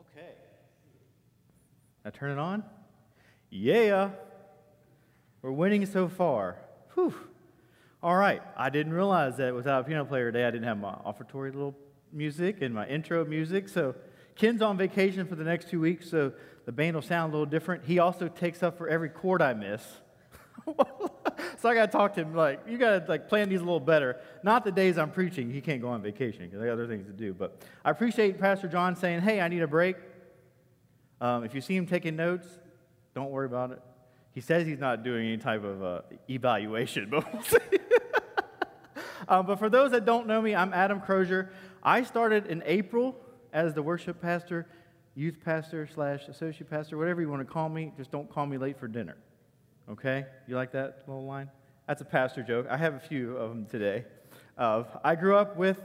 Okay. Now turn it on. Yeah. We're winning so far. Whew. All right. I didn't realize that without a piano player today, I didn't have my offertory little music and my intro music. So Ken's on vacation for the next two weeks, so the band will sound a little different. He also takes up for every chord I miss. so I got to talk to him like, you got to like plan these a little better. Not the days I'm preaching. He can't go on vacation because I got other things to do. But I appreciate Pastor John saying, hey, I need a break. Um, if you see him taking notes, don't worry about it. He says he's not doing any type of uh, evaluation, but we'll see. um, but for those that don't know me, I'm Adam Crozier. I started in April as the worship pastor, youth pastor slash associate pastor, whatever you want to call me. Just don't call me late for dinner. Okay? You like that little line? That's a pastor joke. I have a few of them today. Uh, I grew up with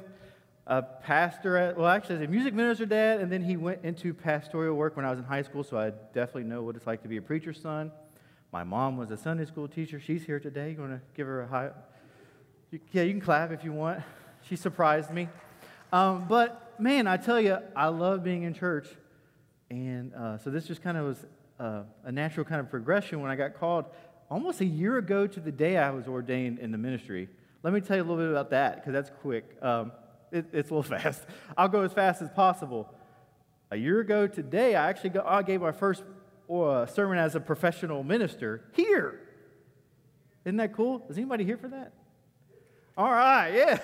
a pastor at, well, actually, as a music minister dad, and then he went into pastoral work when I was in high school, so I definitely know what it's like to be a preacher's son. My mom was a Sunday school teacher. She's here today. You want to give her a high? Yeah, you can clap if you want. She surprised me. Um, but man, I tell you, I love being in church. And uh, so this just kind of was uh, a natural kind of progression when I got called almost a year ago to the day I was ordained in the ministry. Let me tell you a little bit about that because that's quick. Um, it, it's a little fast. I'll go as fast as possible. A year ago today, I actually got, I gave my first uh, sermon as a professional minister here. Isn't that cool? Is anybody here for that? All right, yeah.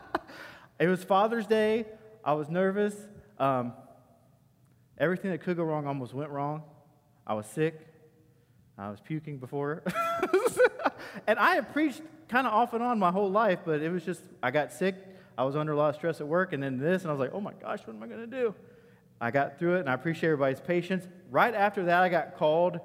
it was Father's Day. I was nervous. Um, everything that could go wrong almost went wrong. I was sick. I was puking before. and I have preached kind of off and on my whole life, but it was just, I got sick. I was under a lot of stress at work, and then this, and I was like, oh my gosh, what am I going to do? I got through it, and I appreciate everybody's patience. Right after that, I got called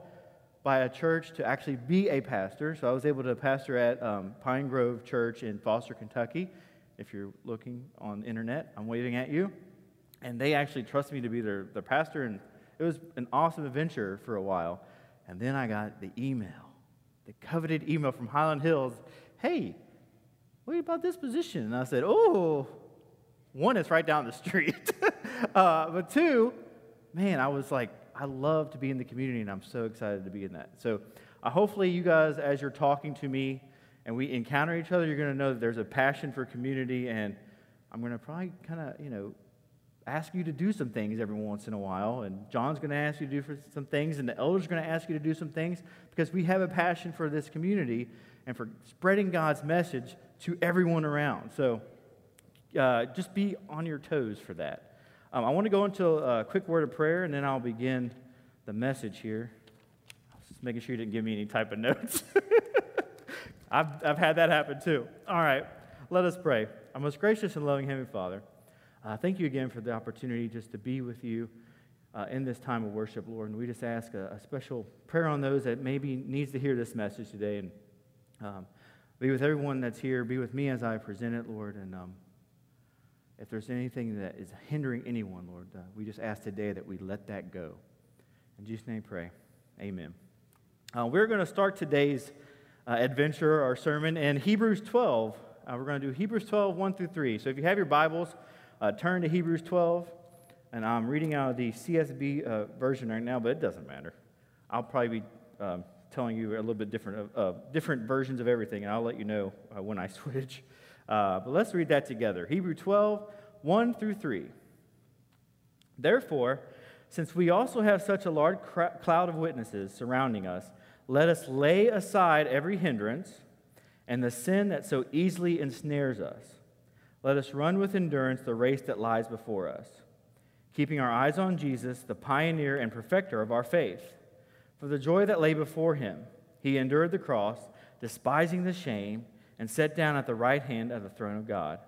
by a church to actually be a pastor. So I was able to pastor at um, Pine Grove Church in Foster, Kentucky. If you're looking on the internet, I'm waving at you. And they actually trusted me to be their, their pastor, and it was an awesome adventure for a while. And then I got the email, the coveted email from Highland Hills. Hey, what about this position? And I said, oh, one, it's right down the street. uh, but two, man, I was like, I love to be in the community, and I'm so excited to be in that. So uh, hopefully, you guys, as you're talking to me and we encounter each other, you're going to know that there's a passion for community, and I'm going to probably kind of, you know, ask you to do some things every once in a while. And John's going to ask you to do some things, and the elders are going to ask you to do some things because we have a passion for this community and for spreading God's message to everyone around. So uh, just be on your toes for that. Um, I want to go into a quick word of prayer, and then I'll begin the message here. Just making sure you didn't give me any type of notes. I've, I've had that happen too. All right, let us pray. Our most gracious and loving Heavenly Father, uh, thank you again for the opportunity just to be with you uh, in this time of worship, Lord. And we just ask a, a, special prayer on those that maybe needs to hear this message today. And um, be with everyone that's here. Be with me as I present it, Lord. And um, if there's anything that is hindering anyone, Lord, uh, we just ask today that we let that go. In Jesus' name, pray. Amen. Uh, we're going to start today's uh, adventure, our sermon, in Hebrews 12. Uh, we're going to do Hebrews 12, 1 through 3. So if you have your Bibles, uh, turn to Hebrews 12, and I'm reading out of the CSB uh, version right now, but it doesn't matter. I'll probably be um, telling you a little bit different, uh, different versions of everything, and I'll let you know uh, when I switch. Uh, but let's read that together. Hebrew 12, 1 through 3. Therefore, since we also have such a large cloud of witnesses surrounding us, let us lay aside every hindrance and the sin that so easily ensnares us let us run with endurance the race that lies before us, keeping our eyes on Jesus, the pioneer and perfecter of our faith. For the joy that lay before him, he endured the cross, despising the shame, and sat down at the right hand of the throne of God.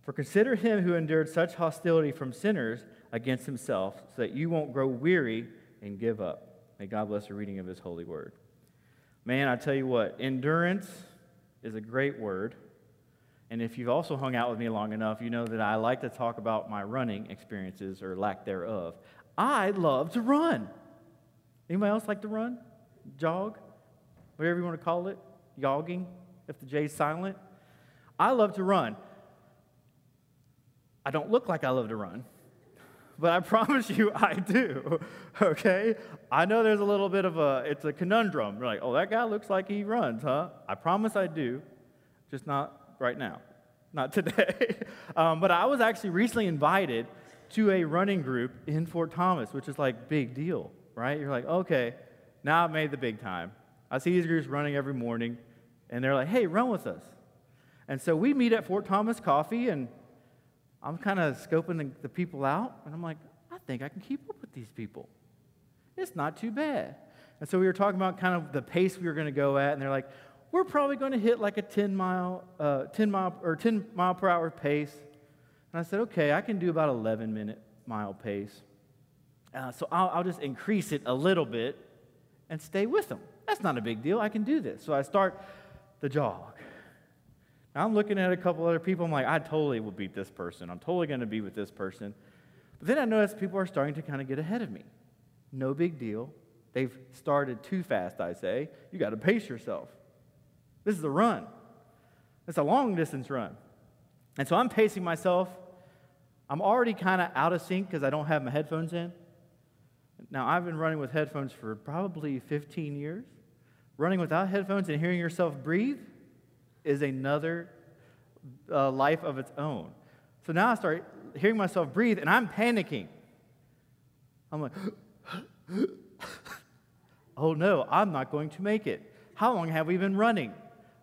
For consider him who endured such hostility from sinners against himself, so that you won't grow weary and give up. May God bless the reading of his holy word. Man, I tell you what, endurance is a great word. And if you've also hung out with me long enough, you know that I like to talk about my running experiences or lack thereof. I love to run. Anybody else like to run? Jog? Whatever you want to call it? Yogging, if the J's silent. I love to run. I don't look like I love to run, but I promise you I do. Okay? I know there's a little bit of a, it's a conundrum. You're like, oh, that guy looks like he runs, huh? I promise I do, just not right now, not today. um, but I was actually recently invited to a running group in Fort Thomas, which is like big deal, right? You're like, okay, now I've made the big time. I see these groups running every morning, and they're like, hey, run with us. And so we meet at Fort Thomas Coffee, and I'm kind of scoping the, the, people out, and I'm like, I think I can keep up with these people. It's not too bad. And so we were talking about kind of the pace we were going to go at, and they're like, we're probably going to hit like a 10 mile, uh, 10 mile or 10 mile per hour pace. And I said, okay, I can do about 11 minute mile pace. Uh, so I'll, I'll just increase it a little bit and stay with them. That's not a big deal. I can do this. So I start the jog. Now I'm looking at a couple other people. I'm like, I totally will beat this person. I'm totally going to be with this person. But then I notice people are starting to kind of get ahead of me. No big deal. They've started too fast, I say. You got to pace yourself. This is a run. It's a long distance run. And so I'm pacing myself. I'm already kind of out of sync because I don't have my headphones in. Now, I've been running with headphones for probably 15 years. Running without headphones and hearing yourself breathe is another uh, life of its own. So now I start hearing myself breathe and I'm panicking. I'm like, oh no, I'm not going to make it. How long have we been running?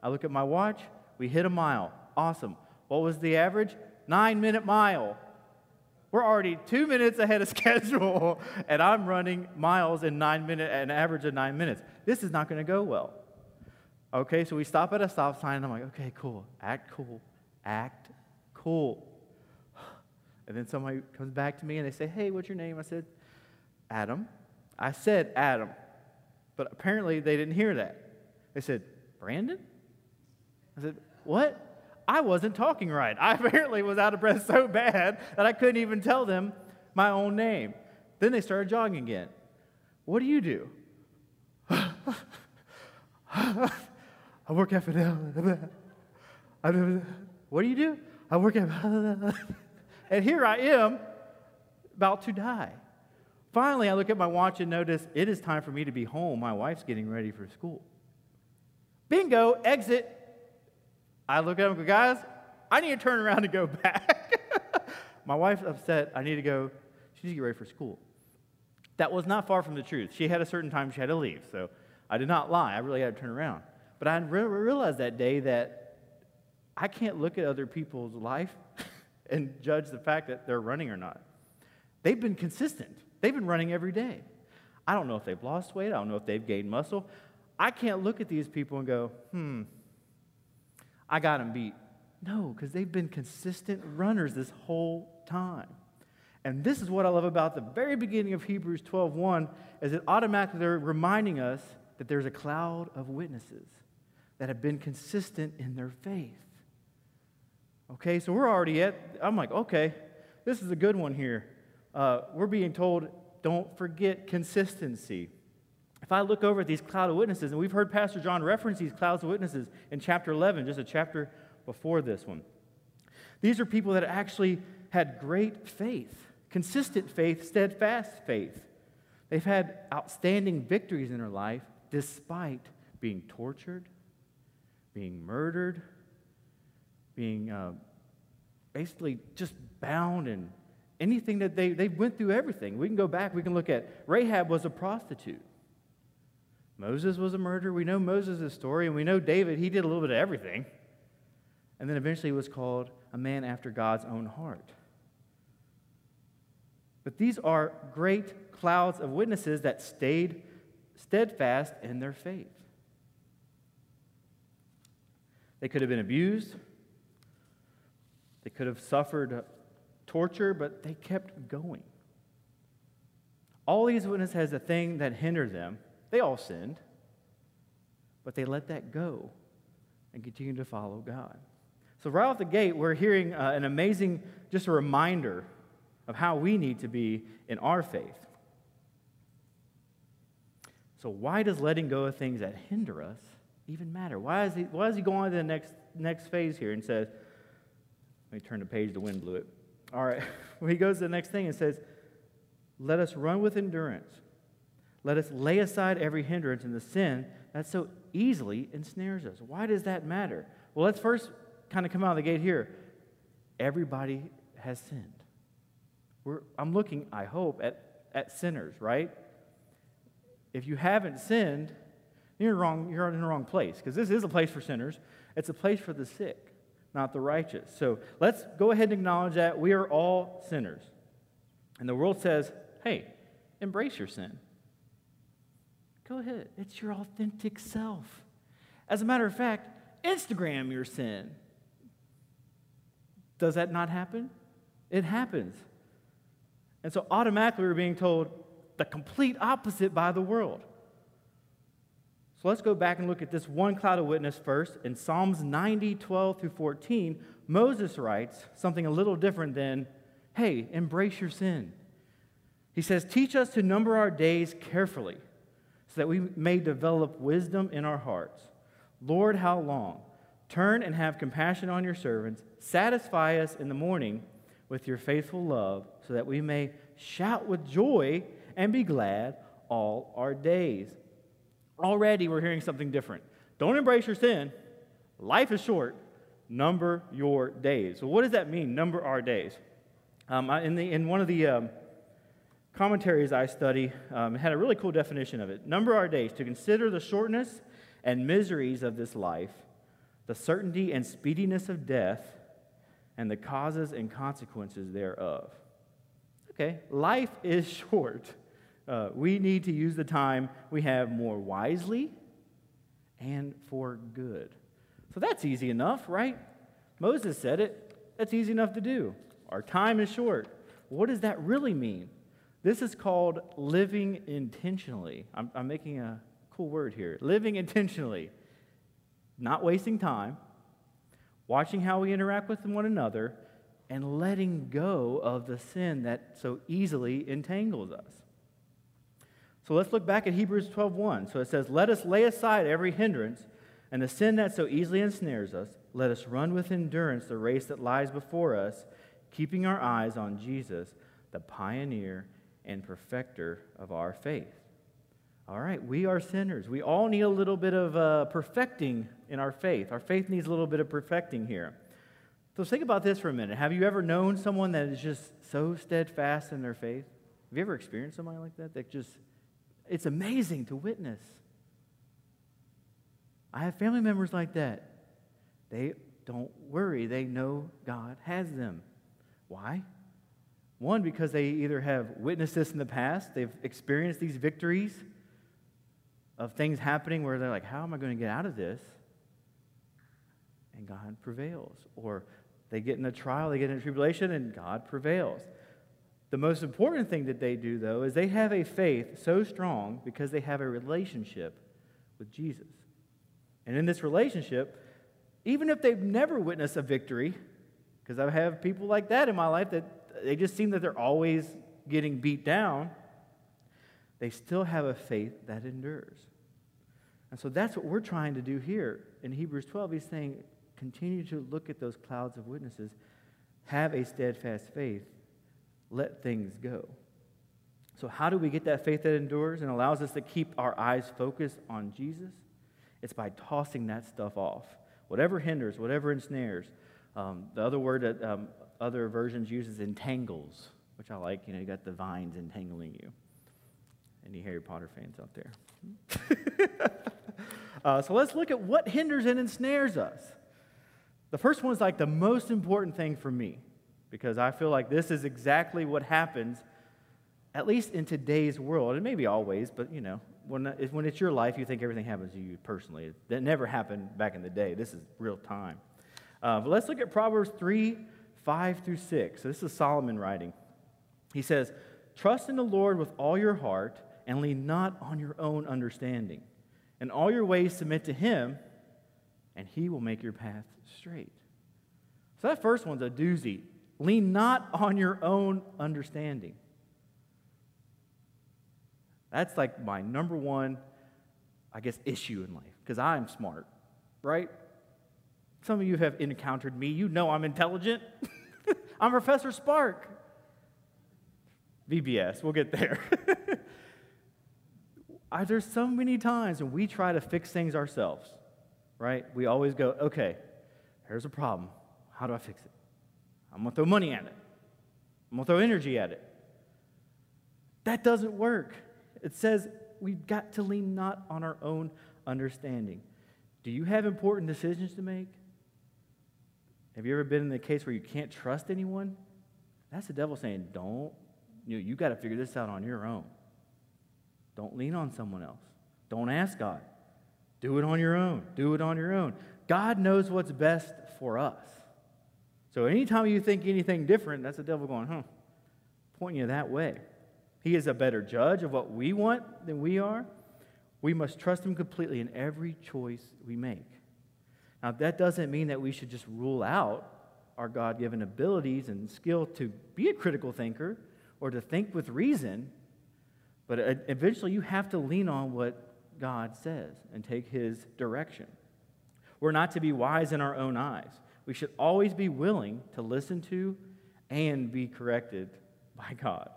I look at my watch, we hit a mile. Awesome. What was the average? Nine minute mile. We're already two minutes ahead of schedule, and I'm running miles in nine minutes, an average of nine minutes. This is not going to go well. Okay, so we stop at a stop sign, and I'm like, okay, cool. Act cool. Act cool. And then somebody comes back to me and they say, hey, what's your name? I said, Adam. I said Adam, but apparently they didn't hear that. They said, Brandon? I said, what? I wasn't talking right. I apparently was out of breath so bad that I couldn't even tell them my own name. Then they started jogging again. What do you do? I work at Fidel. what do you do? I work at. and here I am, about to die. Finally, I look at my watch and notice it is time for me to be home. My wife's getting ready for school. Bingo, exit. I look at him go, guys, I need to turn around and go back. my wife's upset. I need to go. She needs to get ready for school. That was not far from the truth. She had a certain time she had to leave. So I did not lie. I really had to turn around. But I re- realized that day that I can't look at other people's life and judge the fact that they're running or not. They've been consistent, they've been running every day. I don't know if they've lost weight, I don't know if they've gained muscle. I can't look at these people and go, hmm, I got them beat. No, because they've been consistent runners this whole time. And this is what I love about the very beginning of Hebrews 12:1, is it automatically they're reminding us that there's a cloud of witnesses that have been consistent in their faith. Okay, so we're already at, I'm like, okay, this is a good one here. Uh, we're being told, don't forget consistency. I look over at these cloud of witnesses, and we've heard Pastor John reference these clouds of witnesses in chapter 11, just a chapter before this one. These are people that actually had great faith, consistent faith, steadfast faith. They've had outstanding victories in their life despite being tortured, being murdered, being uh, basically just bound and anything that they, they went through everything. We can go back, we can look at Rahab was a prostitute. Moses was a murderer. We know Moses' story, and we know David, he did a little bit of everything. And then eventually was called a man after God's own heart. But these are great clouds of witnesses that stayed steadfast in their faith. They could have been abused, they could have suffered torture, but they kept going. All these witnesses has a thing that hindered them. They all sinned, but they let that go and continue to follow God. So, right off the gate, we're hearing uh, an amazing, just a reminder of how we need to be in our faith. So, why does letting go of things that hinder us even matter? Why, is he, why does he go on to the next, next phase here and says, let me turn the page, the wind blew it. All right. Well, he goes to the next thing and says, let us run with endurance. Let us lay aside every hindrance and the sin that so easily ensnares us. Why does that matter? Well, let's first kind of come out of the gate here. Everybody has sinned. We're, I'm looking, I hope, at, at sinners, right? If you haven't sinned, you're, wrong, you're in the wrong place because this is a place for sinners. It's a place for the sick, not the righteous. So let's go ahead and acknowledge that we are all sinners. And the world says, hey, embrace your sin. Go ahead. It's your authentic self. As a matter of fact, Instagram your sin. Does that not happen? It happens. And so automatically we're being told the complete opposite by the world. So let's go back and look at this one cloud of witness first. In Psalms 90, 12 through 14, Moses writes something a little different than, hey, embrace your sin. He says, Teach us to number our days carefully so that we may develop wisdom in our hearts. Lord, how long? Turn and have compassion on your servants. Satisfy us in the morning with your faithful love so that we may shout with joy and be glad all our days. Already we're hearing something different. Don't embrace your sin. Life is short. Number your days. So, what does that mean, number our days? Um, in, the, in one of the um, commentaries I study, um, had a really cool definition of it. Number our days to consider the shortness and miseries of this life, the certainty and speediness of death, and the causes and consequences thereof. Okay, life is short. Uh, we need to use the time we have more wisely and for good. So that's easy enough, right? Moses said it. That's easy enough to do. Our time is short. What does that really mean? This is called living intentionally. I'm, I'm making a cool word here. Living intentionally. Not wasting time, watching how we interact with one another, and letting go of the sin that so easily entangles us. So let's look back at Hebrews 12:1. So it says, "Let us lay aside every hindrance and the sin that so easily ensnares us. Let us run with endurance the race that lies before us, keeping our eyes on Jesus, the pioneer and perfecter of our faith." All right, we are sinners. We all need a little bit of uh, perfecting in our faith. Our faith needs a little bit of perfecting here. So think about this for a minute. Have you ever known someone that is just so steadfast in their faith? Have you ever experienced somebody like that? That just, it's amazing to witness. I have family members like that. They don't worry, they know God has them. Why? One, because they either have witnessed this in the past, they've experienced these victories of things happening where they're like, how am I going to get out of this? And God prevails. Or they get in a trial, they get in a tribulation, and God prevails. The most important thing that they do, though, is they have a faith so strong because they have a relationship with Jesus. And in this relationship, even if they've never witnessed a victory, because I have people like that in my life that they just seem that they're always getting beat down, they still have a faith that endures. And so that's what we're trying to do here in Hebrews 12. He's saying, continue to look at those clouds of witnesses, have a steadfast faith, let things go. So, how do we get that faith that endures and allows us to keep our eyes focused on Jesus? It's by tossing that stuff off. Whatever hinders, whatever ensnares. Um, the other word that um, other versions uses entangles, which I like. You know, you got the vines entangling you. Any Harry Potter fans out there? uh, so let's look at what hinders and ensnares us. The first one is like the most important thing for me because I feel like this is exactly what happens, at least in today's world. And maybe always, but you know, when, when it's your life, you think everything happens to you personally. That never happened back in the day. This is real time. Uh, but let's look at Proverbs 3 5 through 6. So this is Solomon writing. He says, Trust in the Lord with all your heart and lean not on your own understanding. In all your ways submit to him, and he will make your path straight. So that first one's a doozy. Lean not on your own understanding. That's like my number one, I guess, issue in life, because I'm smart, right? Some of you have encountered me. You know I'm intelligent. I'm Professor Spark. VBS, we'll get there. There's so many times when we try to fix things ourselves, right? We always go, okay, here's a problem. How do I fix it? I'm to throw money at it, I'm to throw energy at it. That doesn't work. It says we've got to lean not on our own understanding. Do you have important decisions to make? Have you ever been in the case where you can't trust anyone? That's the devil saying, don't, you, know, you got to figure this out on your own. Don't lean on someone else. Don't ask God. Do it on your own. Do it on your own. God knows what's best for us. So anytime you think anything different, that's the devil going, huh, pointing you that way. He is a better judge of what we want than we are. We must trust him completely in every choice we make. Now, that doesn't mean that we should just rule out our God given abilities and skill to be a critical thinker or to think with reason, but uh, eventually you have to lean on what God says and take his direction. We're not to be wise in our own eyes. We should always be willing to listen to and be corrected by God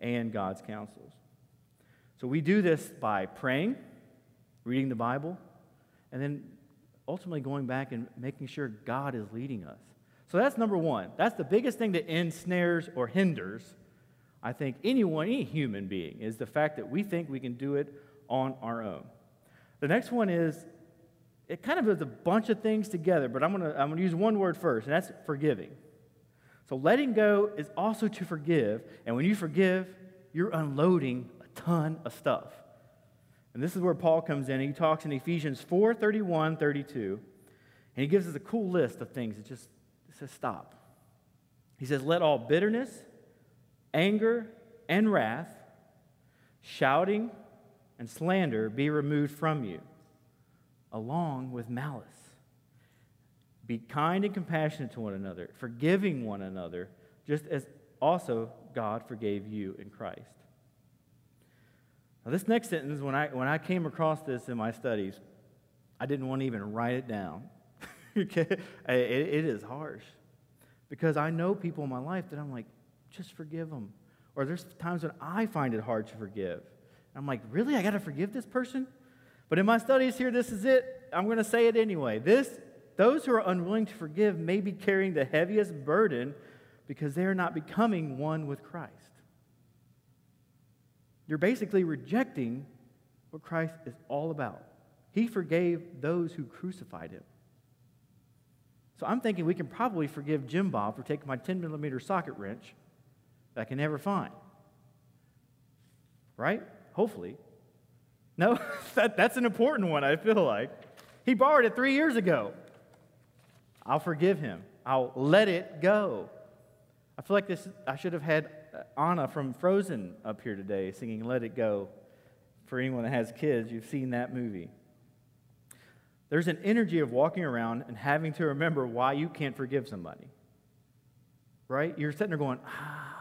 and God's counsels. So we do this by praying, reading the Bible, and then ultimately going back and making sure God is leading us. So that's number one. That's the biggest thing that ensnares or hinders, I think, anyone, any human being, is the fact that we think we can do it on our own. The next one is it kind of is a bunch of things together, but I'm going to I'm to use one word first, and that's forgiving. So letting go is also to forgive, and when you forgive, you're unloading a ton of stuff. And this is where Paul comes in. He talks in Ephesians 4 31, 32. And he gives us a cool list of things. It just says stop. He says, Let all bitterness, anger, and wrath, shouting, and slander be removed from you, along with malice. Be kind and compassionate to one another, forgiving one another, just as also God forgave you in Christ. Now, this next sentence, when I, when I came across this in my studies, I didn't want to even write it down. okay? It, it is harsh because I know people in my life that I'm like, just forgive them. Or there's times when I find it hard to forgive. I'm like, really? I got to forgive this person? But in my studies here, this is it. I'm going to say it anyway. This, those who are unwilling to forgive may be carrying the heaviest burden because they are not becoming one with Christ. You're basically rejecting what Christ is all about. He forgave those who crucified him. So I'm thinking we can probably forgive Jim Bob for taking my 10 millimeter socket wrench that I can never find. Right? Hopefully. No, that, that's an important one, I feel like. He borrowed it three years ago. I'll forgive him. I'll let it go. I feel like this, I should have had Anna from Frozen up here today singing Let It Go. For anyone that has kids, you've seen that movie. There's an energy of walking around and having to remember why you can't forgive somebody. Right? You're sitting there going, ah,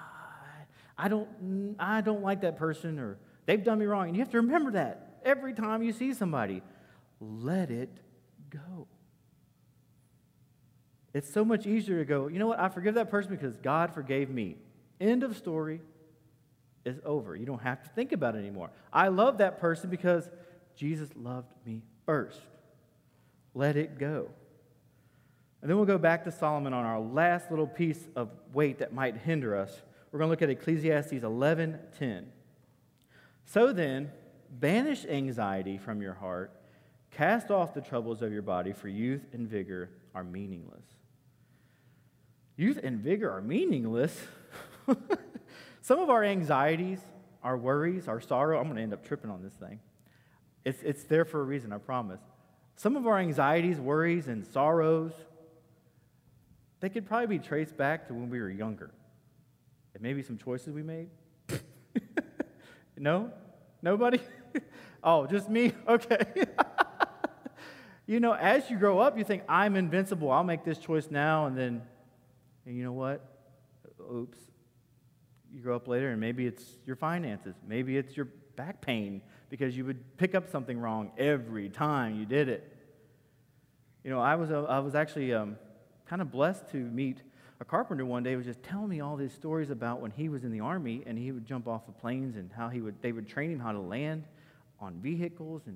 I don't, I don't like that person, or they've done me wrong. And you have to remember that every time you see somebody. Let it go. It's so much easier to go, you know what? I forgive that person because God forgave me. End of story is over. You don't have to think about it anymore. I love that person because Jesus loved me first. Let it go. And then we'll go back to Solomon on our last little piece of weight that might hinder us. We're going to look at Ecclesiastes 11:10. So then, banish anxiety from your heart, cast off the troubles of your body, for youth and vigor are meaningless. Youth and vigor are meaningless. Some of our anxieties, our worries, our sorrow, I'm going to end up tripping on this thing. It's, it's there for a reason, I promise. Some of our anxieties, worries, and sorrows, they could probably be traced back to when we were younger. And maybe some choices we made. no? Nobody? oh, just me? Okay. you know, as you grow up, you think, I'm invincible. I'll make this choice now. And then, and you know what? Oops, you grow up later and maybe it's your finances, maybe it's your back pain because you would pick up something wrong every time you did it. You know, I was, uh, I was actually um, kind of blessed to meet a carpenter one day who was just telling me all these stories about when he was in the army and he would jump off the planes and how he would they would train him how to land on vehicles and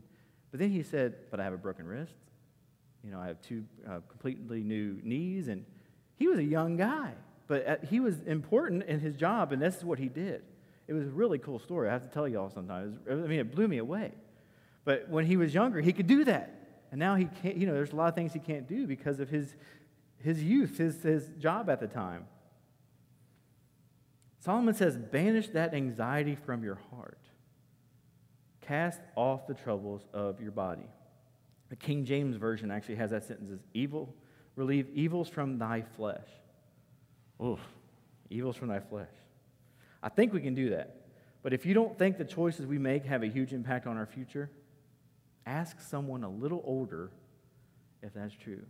but then he said, "But I have a broken wrist. You know, I have two uh, completely new knees." And he was a young guy, but uh, he was important in his job, and this is what he did. It was a really cool story. I have to tell y'all sometimes. I mean, it blew me away. But when he was younger, he could do that. And now he can't, you know, there's a lot of things he can't do because of his, his youth, his, his job at the time. Solomon says, Banish that anxiety from your heart. Cast off the troubles of your body. The King James Version actually has that sentence as evil, relieve evils from thy flesh. Oof, evils from thy flesh. I think we can do that. But if you don't think the choices we make have a huge impact on our future, ask someone a little older if that's true.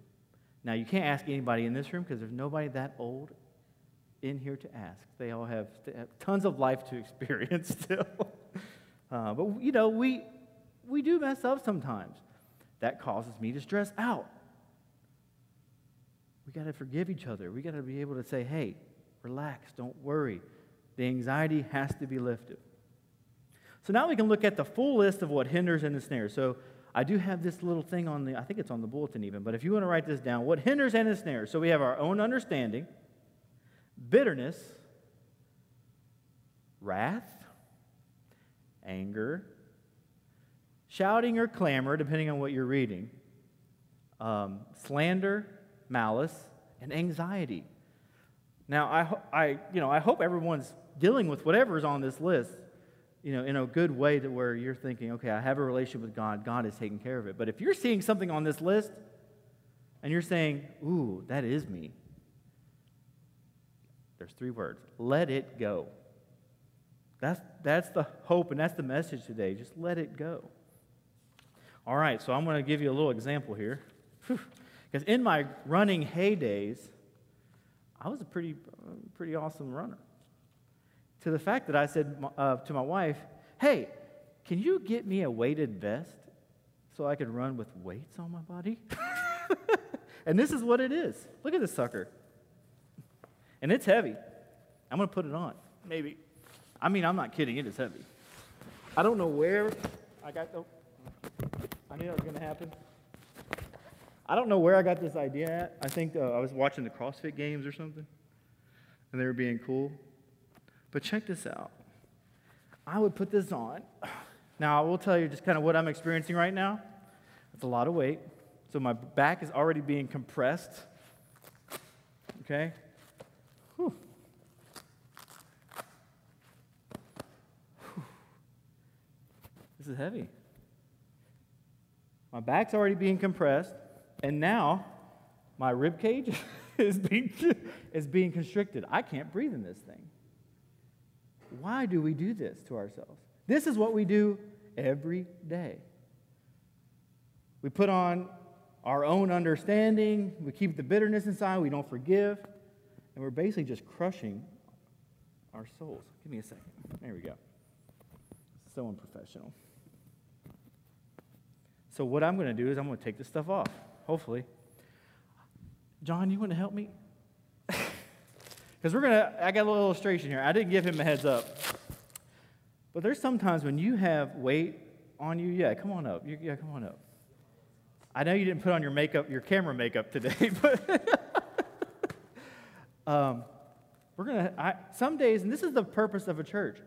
Now, you can't ask anybody in this room because there's nobody that old in here to ask. They all have, have tons of life to experience still. uh, but, you know, we, we do mess up sometimes. That causes me to stress out. We got to forgive each other. We got to be able to say, hey, relax, don't worry. The anxiety has to be lifted. So now we can look at the full list of what hinders and ensnares. So I do have this little thing on the, I think it's on the bulletin even, but if you want to write this down, what hinders and ensnares? So we have our own understanding, bitterness, wrath, anger, shouting or clamor, depending on what you're reading, um, slander, malice, and anxiety. Now, I, I, you know, I hope everyone's dealing with whatever is on this list, you know, in a good way to where you're thinking, okay, I have a relationship with God, God is taking care of it. But if you're seeing something on this list and you're saying, ooh, that is me, there's three words let it go. That's, that's the hope and that's the message today. Just let it go. All right, so I'm going to give you a little example here. Because in my running heydays, I was a pretty, pretty awesome runner to the fact that I said uh, to my wife, hey, can you get me a weighted vest so I can run with weights on my body? and this is what it is. Look at this sucker. And it's heavy. I'm going to put it on, maybe. I mean, I'm not kidding, it is heavy. I don't know where I got the. I knew that was going to happen. I don't know where I got this idea at. I think uh, I was watching the CrossFit games or something, and they were being cool. But check this out. I would put this on. Now, I will tell you just kind of what I'm experiencing right now. It's a lot of weight. So my back is already being compressed. Okay? This is heavy. My back's already being compressed, and now my rib cage is being, is being constricted. I can't breathe in this thing. Why do we do this to ourselves? This is what we do every day. We put on our own understanding, we keep the bitterness inside, we don't forgive, and we're basically just crushing our souls. Give me a second. There we go. So unprofessional. So, what I'm going to do is I'm going to take this stuff off, hopefully. John, you want to help me? Because we're going to, I got a little illustration here. I didn't give him a heads up. But there's sometimes when you have weight on you, yeah, come on up. Yeah, come on up. I know you didn't put on your makeup, your camera makeup today, but um, we're going to, some days, and this is the purpose of a church,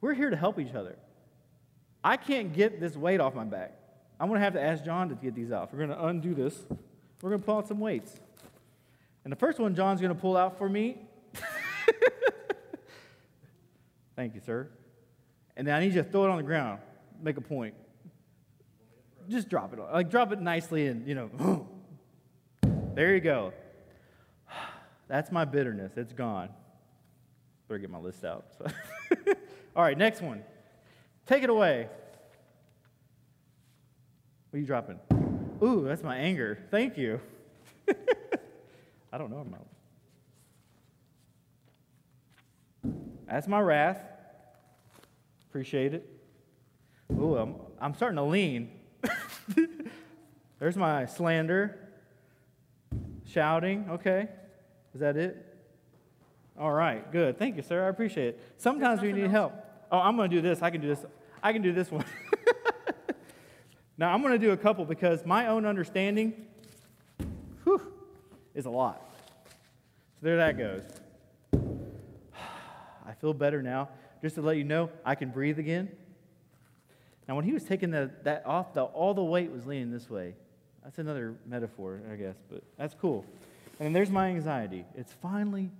we're here to help each other. I can't get this weight off my back. I'm going to have to ask John to get these off. We're going to undo this. We're going to pull out some weights. And the first one John's going to pull out for me Thank you, sir. And then I need you to throw it on the ground. Make a point. Just drop it. Like drop it nicely and, you know, there you go. That's my bitterness. It's gone. Better get my list out. All right, next one. Take it away. What are you dropping? Ooh, that's my anger. Thank you. I don't know about That's my wrath. Appreciate it. Ooh, I'm, I'm starting to lean. There's my slander. Shouting, okay. Is that it? All right, good. Thank you, sir. I appreciate it. Sometimes we need else? help. Oh, I'm going to do this. I can do this. I can do this one. now, I'm going to do a couple because my own understanding whew, is a lot. So there that goes. I feel better now. Just to let you know, I can breathe again. Now, when he was taking the, that off, the, all the weight was leaning this way. That's another metaphor, I guess, but that's cool. And there's my anxiety. It's finally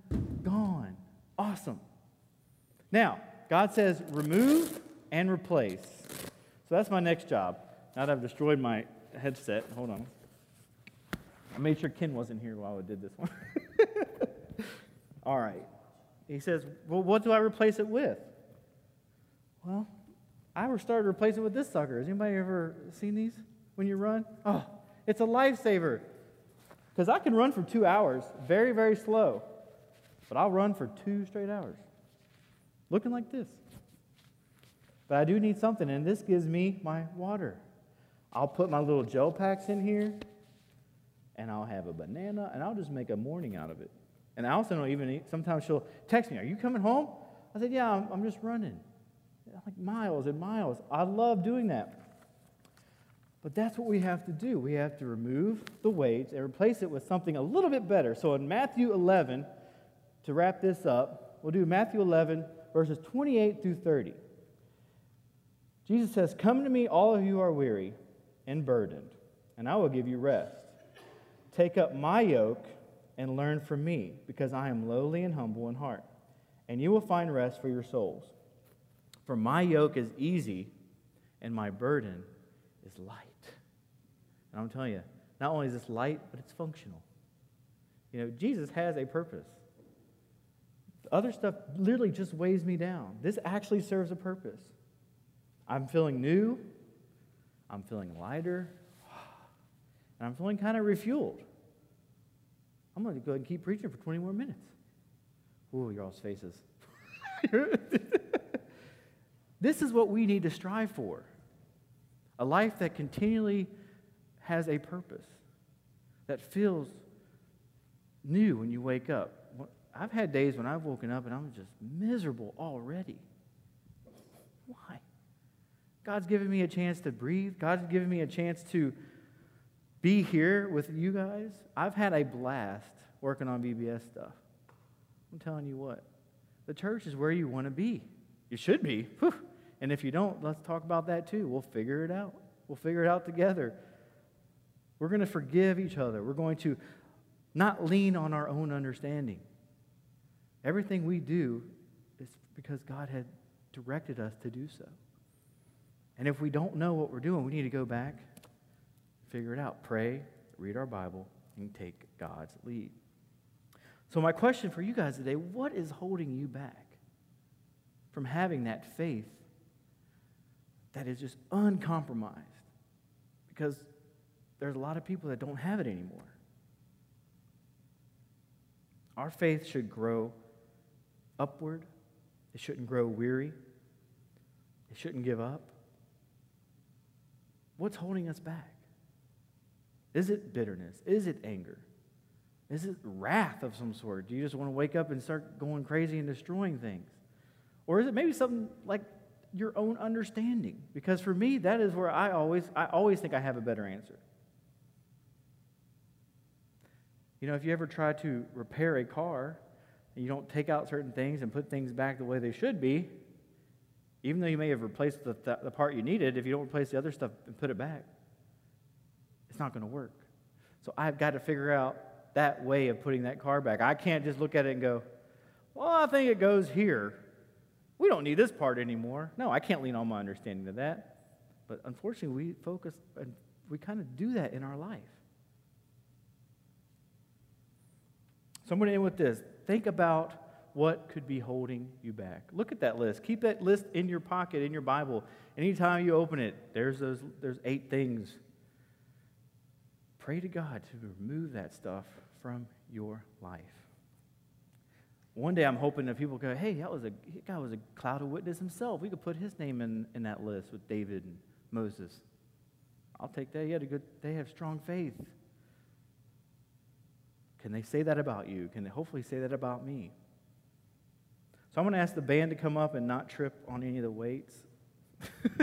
gone. Awesome. Now, God says remove and replace. So that's my next job. Now that I've destroyed my headset, hold on. I made sure Ken wasn't here while I did this one. All right. He says, Well, what do I replace it with? Well, I started replacing it with this sucker. Has anybody ever seen these when you run? Oh, it's a lifesaver. Because I can run for two hours, very, very slow, but I'll run for two straight hours, looking like this. But I do need something, and this gives me my water. I'll put my little gel packs in here, and I'll have a banana, and I'll just make a morning out of it. And also don't even eat. Sometimes she'll text me, Are you coming home? I said, Yeah, I'm, I'm just running. Like miles and miles. I love doing that. But that's what we have to do. We have to remove the weights and replace it with something a little bit better. So in Matthew 11, to wrap this up, we'll do Matthew 11, verses 28 through 30. Jesus says, Come to me, all of you who are weary and burdened, and I will give you rest. Take up my yoke and learn from me, because I am lowly and humble in heart, and you will find rest for your souls. For my yoke is easy, and my burden is light. And I'm telling you, not only is this light, but it's functional. You know, Jesus has a purpose. Other stuff literally just weighs me down. This actually serves a purpose. I'm feeling new, I'm feeling lighter, and I'm feeling kind of refueled. I'm going to go ahead and keep preaching for 20 more minutes. Ooh, your all's faces. this is what we need to strive for a life that continually has a purpose, that feels new when you wake up. I've had days when I've woken up and I'm just miserable already. Why? God's given me a chance to breathe. God's given me a chance to be here with you guys. I've had a blast working on VBS stuff. I'm telling you what, the church is where you want to be. You should be. Whew. And if you don't, let's talk about that too. We'll figure it out. We'll figure it out together. We're going to forgive each other. We're going to not lean on our own understanding. Everything we do is because God had directed us to do so. And if we don't know what we're doing, we need to go back, figure it out, pray, read our Bible, and take God's lead. So, my question for you guys today what is holding you back from having that faith that is just uncompromised? Because there's a lot of people that don't have it anymore. Our faith should grow upward, it shouldn't grow weary, it shouldn't give up. What's holding us back? Is it bitterness? Is it anger? Is it wrath of some sort? Do you just want to wake up and start going crazy and destroying things? Or is it maybe something like your own understanding? Because for me, that is where I always, I always think I have a better answer. You know, if you ever try to repair a car and you don't take out certain things and put things back the way they should be, even though you may have replaced the, th- the part you needed, if you don't replace the other stuff and put it back, it's not going to work. So I've got to figure out that way of putting that car back. I can't just look at it and go, well, I think it goes here. We don't need this part anymore. No, I can't lean on my understanding of that. But unfortunately, we focus and we kind of do that in our life. So I'm going to end with this. Think about what could be holding you back. Look at that list. Keep that list in your pocket, in your Bible. Anytime you open it, there's those there's eight things. Pray to God to remove that stuff from your life. One day I'm hoping that people go, hey, that was a that guy was a cloud of witness himself. We could put his name in, in that list with David and Moses. I'll take that. He had a good, they have strong faith. Can they say that about you? Can they hopefully say that about me? So I'm going to ask the band to come up and not trip on any of the weights.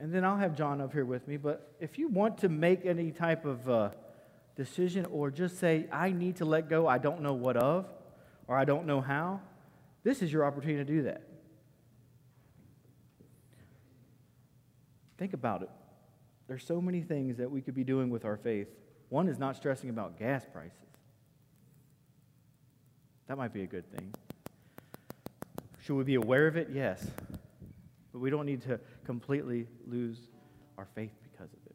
and then I'll have John up here with me. But if you want to make any type of uh, decision or just say, I need to let go, I don't know what of, or I don't know how, this is your opportunity to do that. Think about it. There's so many things that we could be doing with our faith. One is not stressing about gas prices. That might be a good thing. Should we be aware of it? Yes. But we don't need to completely lose our faith because of it.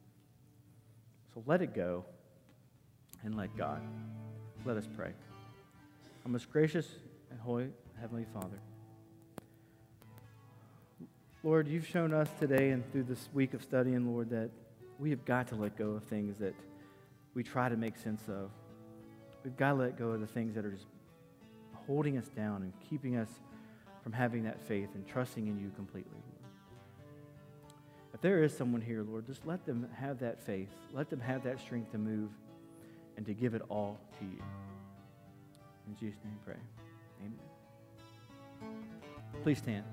So let it go and let God. Let us pray. Our most gracious and holy Heavenly Father. Lord, you've shown us today and through this week of studying, Lord, that we have got to let go of things that we try to make sense of. We've got to let go of the things that are just holding us down and keeping us from having that faith and trusting in you completely. If there is someone here, Lord, just let them have that faith. Let them have that strength to move and to give it all to you. In Jesus' name, pray. Amen. Please stand.